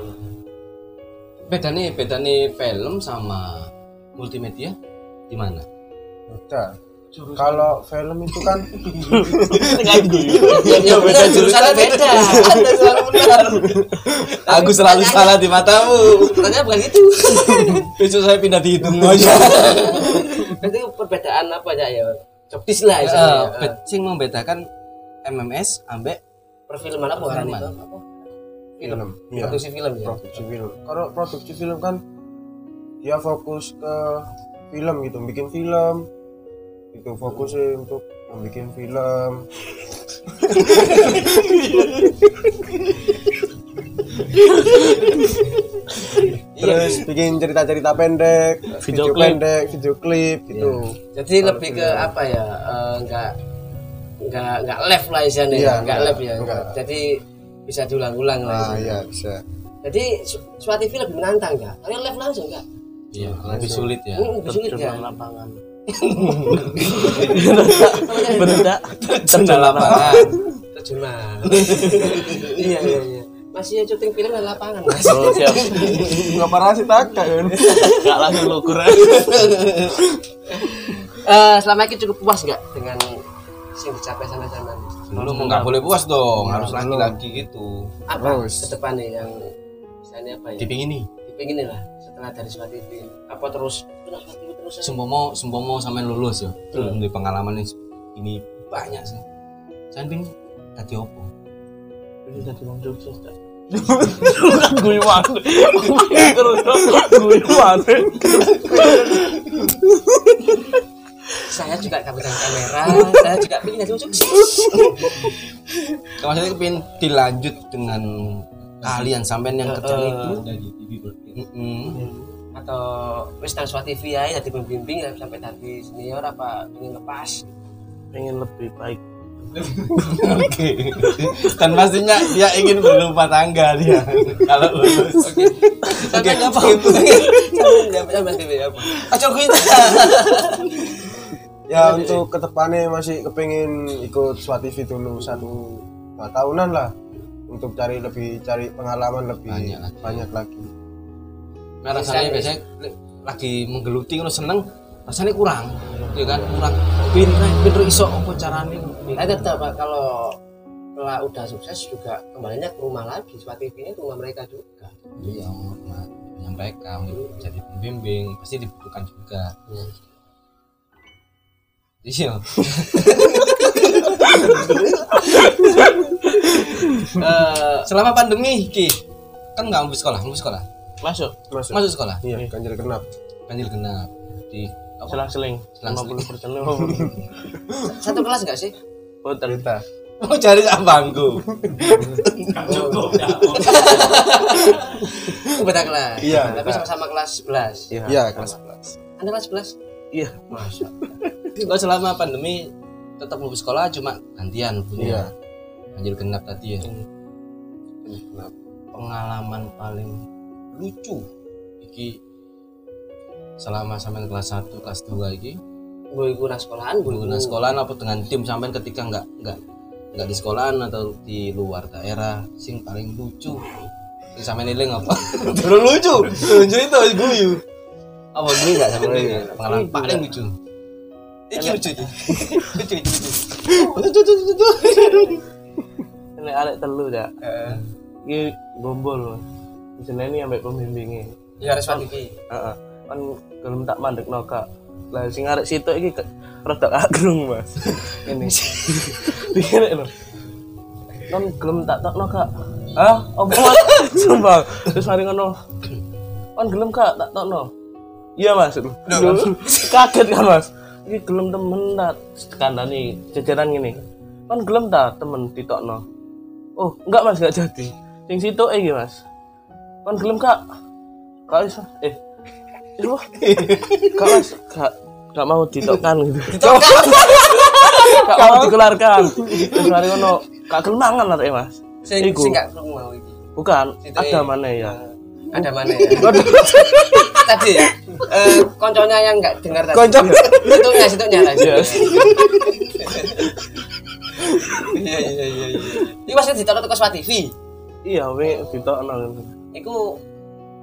Beda nih, beda nih film sama multimedia di mana? Beda. Kalau film itu kan Ya, ya benar, jurusannya beda. Anda selalu benar. Aku selalu salah di matamu. Ternyata bukan gitu. Besok saya pindah di hidung aja. Itu perbedaan apa aja ya? Jobdis lah istilahnya. bet- sing membedakan MMS ambek Perfilman apa kan itu? Apa? film, iya. Produksi film ya. produksi film. Kalau produksi film kan dia fokus ke film gitu, bikin film. Itu fokusnya untuk membuat film. (laughs) Terus bikin cerita-cerita pendek, video, klip. pendek, video klip gitu. Jadi lebih ke apa ya? eh, enggak enggak enggak live lah istilahnya. Iya, enggak enggak, live ya. enggak. Jadi bisa diulang-ulang lah. Istilahnya. iya bisa. Jadi Su- Smart TV lebih menantang enggak? Karena live langsung enggak? Iya, lebih sulit ya. Hmm, lebih sulit ya. Terjun lapangan. (laughs) Berendak. Terjun lapangan. Terjemahan. (laughs) iya iya iya. Masih syuting film di lapangan mas. Oh, siap. Enggak parah sih tak kan. Gak langsung lu kurang. (laughs) Eh, selama ini cukup puas nggak dengan yang dicapai sama-sama? Belum nggak boleh puas dong, harus lagi-lagi gitu. Apa Terus. ke depan nih yang misalnya apa ya? Nih. Dipingin lah setelah dari Smart TV. Apa terus terus? aja? Sempomo, sempomo sampai lulus ya. Belum di pengalaman ini, ini banyak sih. Saya pingin tadi opo. Ini jadi wong sukses gue wangi. Terus gue wangi. Saya juga kapitan kamera. saya juga sukses. Kalau saya pengen dilanjut dengan kalian sampai yang kerjaan itu. Dari TV. Atau wis Smart TV ya jadi pembimbing ya, sampai tadi senior apa pengen lepas? Pengen lebih baik. Oke. Dan pastinya dia ingin berumah tangga dia kalau lulus. Oke, apa itu? Sampai sampai TV apa? Acol kita. Ya untuk ke depannya masih kepingin ikut SWAT TV dulu satu dua tahunan lah untuk cari lebih cari pengalaman lebih Banyak lagi. banyak lagi. Nah, rasanya biasanya lagi menggeluti kalau seneng rasanya kurang ya kan kurang pinter pinter iso apa carane Tapi tetap Pak, kalau setelah udah sukses juga kembalinya ke rumah lagi. Nya ke rumah mereka juga. iya Mas. menyampaikan jadi pembimbing pasti dibutuhkan juga iya (laughs) Eh, selama pandemi ki kan nggak mau sekolah mau sekolah Masuk. Masuk. masuk sekolah Iya, ganjil genap. ganjil genap di apa? Selang-seling. Selang-seling. 50 persen. (laughs) satu kelas nggak sih? Oh cari sak bangku. Cukup ya. (laughs) Beda kelas. Iya. Tapi sama-sama kelas 11. Iya. Iya, kelas 11. Anda kelas 11? Iya. Kalau selama pandemi tetap lulus sekolah cuma gantian Iya. punya. Ganjil genap tadi ya. Kenapa? Pengalaman paling lucu iki selama sampai kelas 1 kelas 2 iki? Gue nang sekolahan, gue guna sekolahan apa dengan tim sampai ketika nggak nggak nggak di sekolahan atau di luar daerah? Sing paling lucu. Sing sampe niling apa? (laughs) Terus lucu. Lucu itu guyu. Apa guyu nggak niling pengalaman paling lucu iki lucu iki lucu lucu lucu lucu lucu lucu Ini arek telu ya. Eh, Iki gombol. Jenenge ambek pembimbinge. Ya harus iki. Heeh. Kan gelem tak mandekno Kak. Lah sing arek situ iki rada agrung, Mas. (laughs) Ini. Dikene lho. Kan gelem tak tokno Kak. Hah? Mas? Sumpah. Terus mari ngono. Kan gelem Kak tak tokno. Iya Mas. Kaget kan Mas. Iki gelem temen tak kandani jajaran gini. Kan gelem tak temen ditokno. Oh, enggak Mas, enggak jadi. Sing situ iki Mas. Kan gelem Kak. Kak iso eh Loh, Kak Mas, Kak Gak mau ditokkan gitu. Ditokkan. (laughs) Gak mau dikeluarkan. Terus mari ngono, Kak gelem mangan arek Mas. Sing Iku. sing gak mau iki. Bukan, Situ, ada eh. mana ya? Ada mana ya? Tadi ya. Eh, konconya yang enggak dengar tadi. Konco. Situnya, situnya lah. Iya. Iya, iya, iya, iya. Iki masih ditonton teko Smart TV. Iya, we ditokno. Iku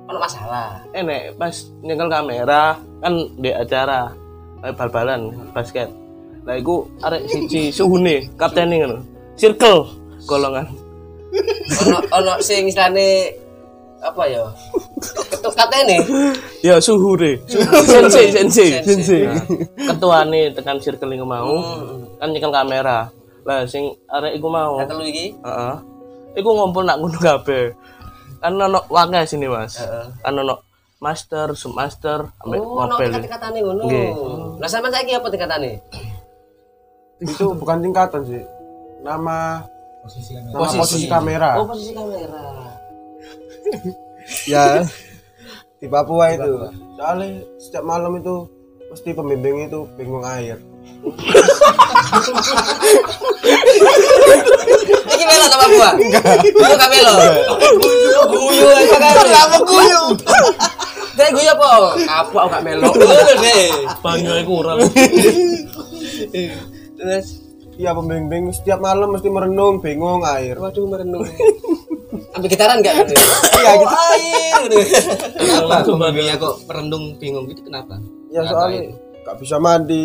ono masalah. Enek pas nyekel kamera kan di acara kayak bal-balan basket. Lah iku arek siji suhune kapten ngono. Circle golongan. Ono ono sing istilahne apa ya? Ketuk katene. Ya suhure. Sensei, sensei, Sensei. sensei. Ketuane tekan circle iku mau kan nyekel kamera. Lah sing arek iku mau. Nah, telu iki. Heeh. Iku ngumpul nak ngono kabeh. Kan ono wae sini, Mas. Heeh. Kan ono master, submaster, ambek Oh, ono mobil. tingkat-tingkatane ngono. Nggih. Lah sampean saiki apa tingkatane? Itu bukan tingkatan sih. Nama Posisi nama posisi, kamera. Oh, posisi kamera. Ya (laughs) di Papua itu. Soalnya setiap malam itu pasti pembimbing itu bingung air. Iki melo ta Papua? Itu kamelo. Guyu aja kan. Kenapa guyu? Dek guyu apa? Kapok aku gak melo. Deh. Ae kurang. Terus Iya pembimbing setiap malam mesti merenung bingung air. waduh merenung. (laughs) Ambil gitaran gak? Iya gitu. Air. kenapa pembimbingnya kok merendung bingung gitu kenapa Ya Kenapa soalnya itu? gak bisa mandi.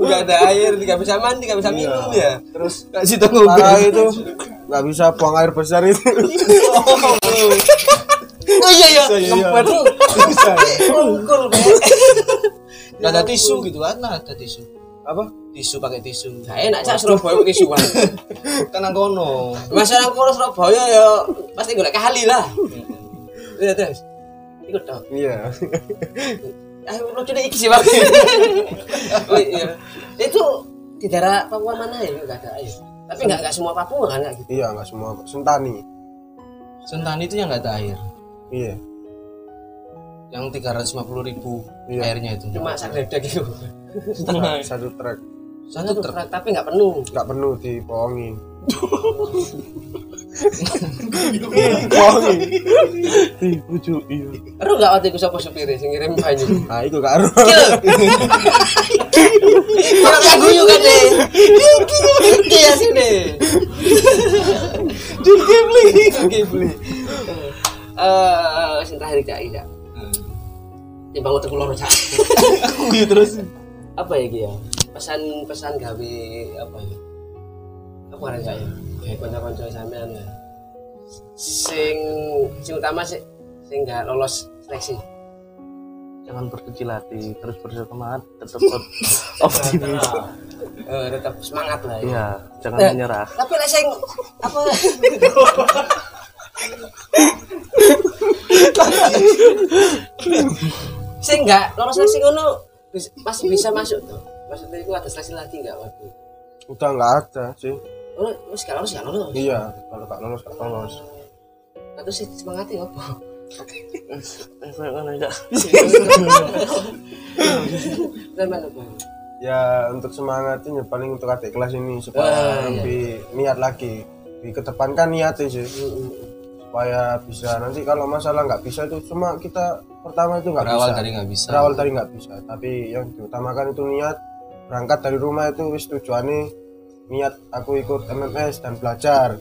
Udah ada air, gak bisa mandi, gak bisa minum ya. Terus kasih tahu parah itu nggak bisa buang air besar itu. Oh iya iya, iya. ngempet lu. Ngungkul Pak. nggak ada tisu gitu kan nah ada tisu Apa? tisu pakai tisu Gak enak cak Surabaya pakai suwan. kan nang kono Masalah kono Surabaya ya pasti golek kali lah. Iya terus. Ikut dong. Iya. Ah, lucu deh iki sih bang. (laughs) oh iya. Itu di daerah Papua mana ya nggak ada air. Tapi nggak nggak semua Papua kan nggak gitu. Iya nggak semua Sentani. Sentani itu yang nggak ada air Iya. yang 350 ribu Iya. airnya itu Cuma sagredek gitu. Setengah. Satu truk satu truk tapi nggak penuh. nggak penuh dibohongin. Ih, lucu iya. Aduh nggak waktu itu siapa supirnya sing ngirim banyu. Nah itu kak Aru. Orang yang guyu kan deh. Iki ya sini. Ghibli. Ghibli. Eh, sing terakhir cak tidak. Timbang untuk keluar cak. Iya terus. Apa ya Ki ya? Pesan-pesan gawe apa ya? Apa kan cak ya? Kayak kanca-kanca sampean ya. Sing sing utama sih sing nggak lolos seleksi. jangan berkecil hati terus bersemangat tetap op- (laughs) optimis Eh, tetap semangat lah ya. iya jangan Eh. menyerah Tapi lek sing apa (laughs) sing enggak lolos seleksi ngono masih bisa masuk tuh. Maksudnya itu ada seleksi lagi enggak waktu? udah nggak ada sih Oh, wis gak lolos iya kalau nggak lolos nggak lolos Terus sih semangatnya apa? Ya ya untuk semangatnya paling untuk adik kelas ini supaya Ah, iya. lebih niat lagi dikedepankan niatnya sih supaya bisa nanti kalau masalah nggak bisa itu cuma kita pertama itu nggak bisa dari nggak bisa. berawal dari nggak bisa tapi yang diutamakan itu niat berangkat dari rumah itu wis tujuannya niat aku ikut MMS dan belajar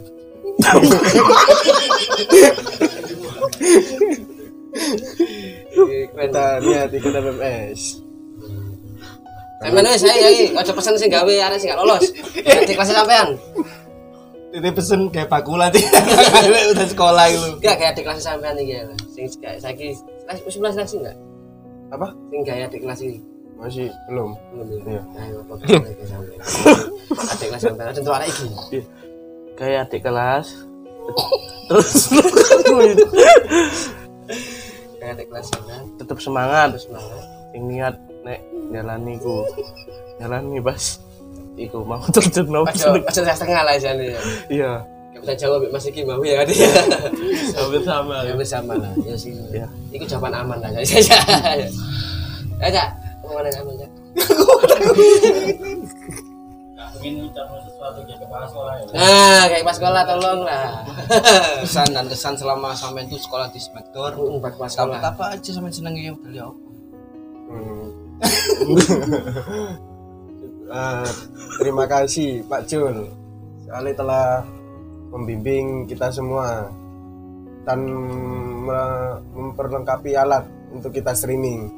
kita niat ikut MMS wis saya iki aja pesen sing gawe arek sing gak lolos. Di kelas sampean. Ini pesen kayak bakula (laughs) sih. Udah sekolah gitu. Enggak kayak di kelas sampean iki ya. Sing kayak saiki kelas mulai seleksi enggak? apa Sing kayak di kelas iki. masih belum Belum Iya. ya. Ayo. Adik kelas sampean untuk arek iki. kayak adik kelas terus Kayak adik kelas sampean tetap semangat terus semangat. sing niat nek jalani ku jalani bas iku mau (laughs) terjun Pas pas setengah lah jane ya. iya Gak bisa jawab Mas Iki mau ya kan ya. hampir sama (laughs) Ya bersama lah. Ya sih. Iya. Iku jawaban aman lah (laughs) saya. Ya Cak, mau mana aman Cak? ingin mencapai sesuatu kayak kepala sekolah ya Nah, kayak pas sekolah tolong lah. Pesan dan kesan selama sampai itu sekolah di Spektor. Empat pas sekolah. apa aja sampai seneng yang beliau. Hmm. Ah, terima kasih Pak Jul sekali telah membimbing kita semua dan me- memperlengkapi alat untuk kita streaming.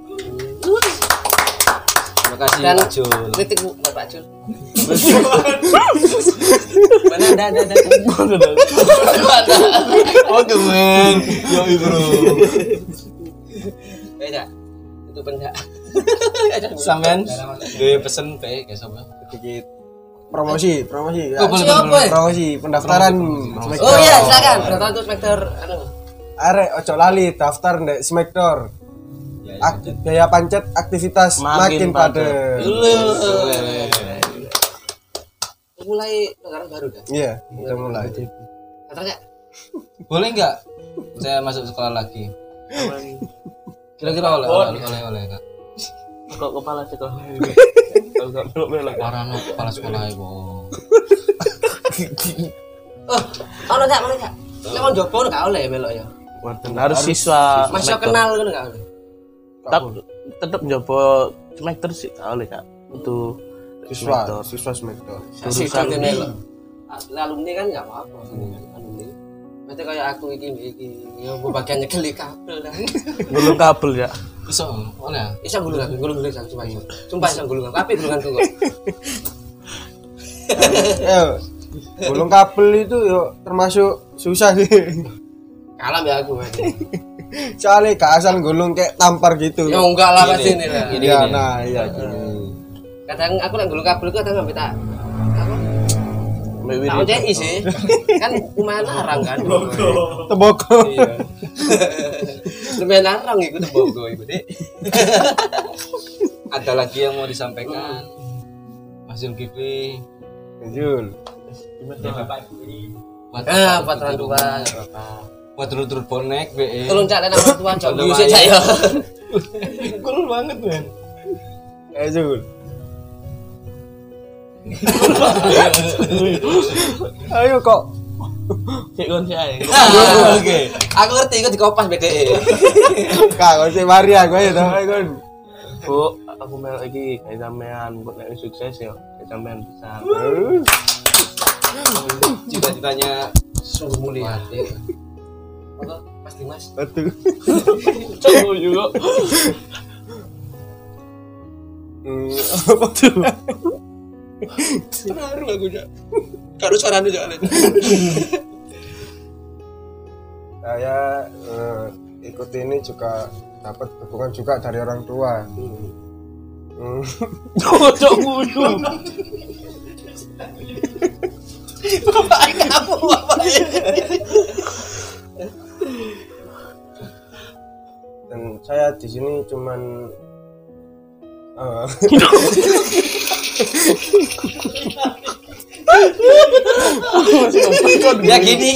Terima kasih Dan Pak Jul. kritik Bu, buat Pak Jul. (laughs) Mana ada ada ada. Oh. Yo bro. Cak. Itu benda. Sampean gue pesen pe kayak sama. Sedikit promosi, promosi. Oh, boleh, boleh, promosi pendaftaran. Oh iya, silakan. Berapa itu spektor anu. Arek ojo lali daftar ndek Smackdown. Ak- biaya pancet aktivitas Makin makin, padat. Mulai negara baru kan? Iya, kita mulai. Kata Cak. Boleh nggak saya masuk sekolah lagi? Kira-kira oleh oleh oleh oleh kak. Kok kepala sekolah ini kalau nggak melok melok Parano kepala sekolah ibu. Oh, ono Cak, mana Cak? Nek mau jopo gak oleh melok ya. Harus siswa Masih kenal kan gak oleh. tetap tetap nyoba smackdown sih gak oleh kak untuk Siswa, siswa. Masih kan melok. Alumni kan gak apa-apa. Berarti kayak aku iki iki ya gua bagian nyekeli kabel dah. gulung kabel ya Bisa oleh. Bisa gulung aku, gulung gulung sumpah. iso. Sumpah bisa gulung aku. Tapi gulunganku kok. (laughs) Eh, gulung kabel itu yo termasuk susah sih. Kalam ya aku. Soalnya gak asal gulung kayak tampar gitu. Ya enggak lah pasti ini lah. Iya, nah iya. Kadang aku nak gulung kabel ku kadang ngambil tak Widi OCI sih. Kan lumayan larang kan. Temboko. Iya. (laughs) Lumayan larang iku tebogo iku, Dik. (laughs) Ada lagi yang mau disampaikan? Mas Zulkifli. Jul. bapak ibu ini Buat Ah, tua, ya Bapak. buat turut-turut bonek be. Tolong cak dan orang tua jauh Udah musik lumayan. saya. Cool banget men. Eh Jul. (laughs) Ayo kok. cek kon sih ae (laughs) Oke. Aku ngerti iku dikopas BDE. (laughs) Kak, kau sih mari aku ya toh, ayo kon. bu aku mel lagi kayak sampean buat nek sukses ya kayak sampean bisa Cita-citanya Sungguh mulia. Apa? Mas. Betul. coba juga Hmm, apa tuh? Terharu aku jak. Karo suarane jak. (laughs) Saya eh, ikut ini juga dapat dukungan juga dari orang tua Hmm. Cocok (laughs) guyu. dan saya di sini cuman eh, Ya gini.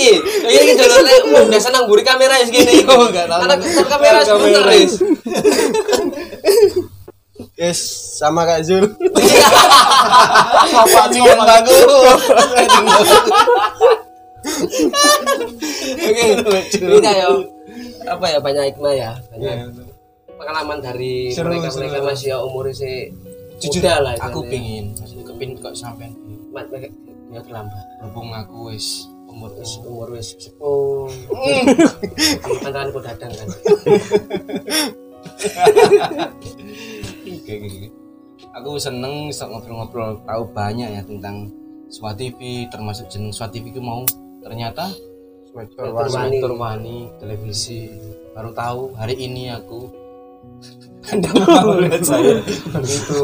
Iki iki jalur udah senang buri kamera ya segini. Oh, enggak tahu. Anak anak kamera sebentar, Riz. yes sama kayak Zul Pacingan bagus. Oke, ini kayak apa ya banyak hikmah ya, banyak pengalaman dari Seru, mereka mereka seru. masih ya umur si Jujur muda lah. aku pingin, maksudnya kepin kok sampean Mat- mereka ya terlambat. berhubung aku wis umur wis Wis umur wis sepuh. Pantaran (laughs) ku dadang kan. Aku seneng ngobrol-ngobrol tahu banyak ya tentang Swa TV termasuk jeneng Swa TV itu mau ternyata. Spektor Wani televisi baru tahu hari ini aku anda mau lihat saya. Begitu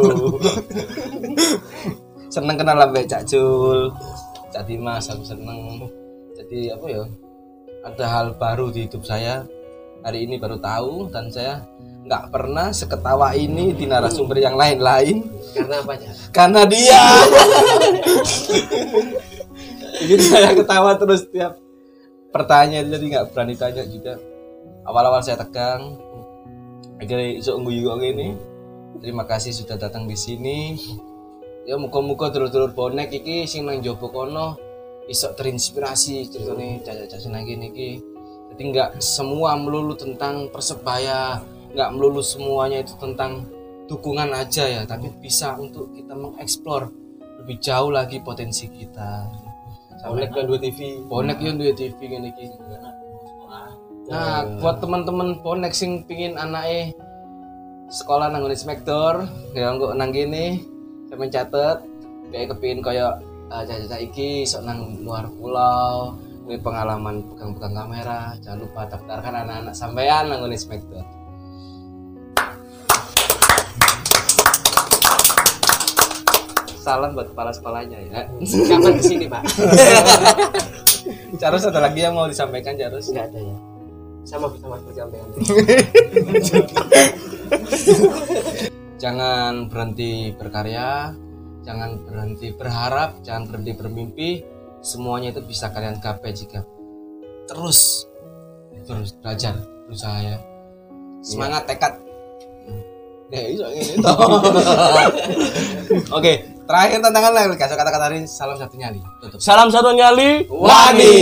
seneng kenal sampai Cak Jul. Cak Dimas aku seneng. Jadi apa ya? Ada hal baru di hidup saya. Hari ini baru tahu dan saya nggak pernah seketawa ini di narasumber yang lain-lain. Karena apa ya? karena dia. Bikin saya ketawa terus tiap pertanyaan jadi nggak berani tanya juga. Awal-awal saya tegang akhirnya iso nguyu kok ini terima kasih sudah datang di sini. Ya muka-muka dulur-dulur bonek iki sing nang jopo kono iso terinspirasi ceritanya caca-caca lagi niki jadi nggak semua melulu tentang persebaya nggak melulu semuanya itu tentang dukungan aja ya tapi bisa untuk kita mengeksplor lebih jauh lagi potensi kita. Bonek kan dua TV. bonek yang dua TV ngene iki nah buat teman-teman bonek sing pingin anaknya sekolah nang ngene Spektor ya engko nang kene saya mencatat kayak kepingin kaya uh, caca iki sok nang luar pulau ini pengalaman pegang-pegang kamera jangan lupa daftarkan anak-anak sampean nang ngene salam buat kepala sekolahnya ya Kapan ke sini pak? (laughs) Charles ada lagi yang mau disampaikan Charles Enggak ada ya. Sama sama persampaian. jangan berhenti berkarya jangan berhenti berharap jangan berhenti bermimpi semuanya itu bisa kalian gapai jika terus terus belajar berusaha ya semangat tekad ya ngene toh. (laughs) oke terakhir tantangan lah kasih kata-kata ini salam satu nyali tutup Salam satu nyali. Wani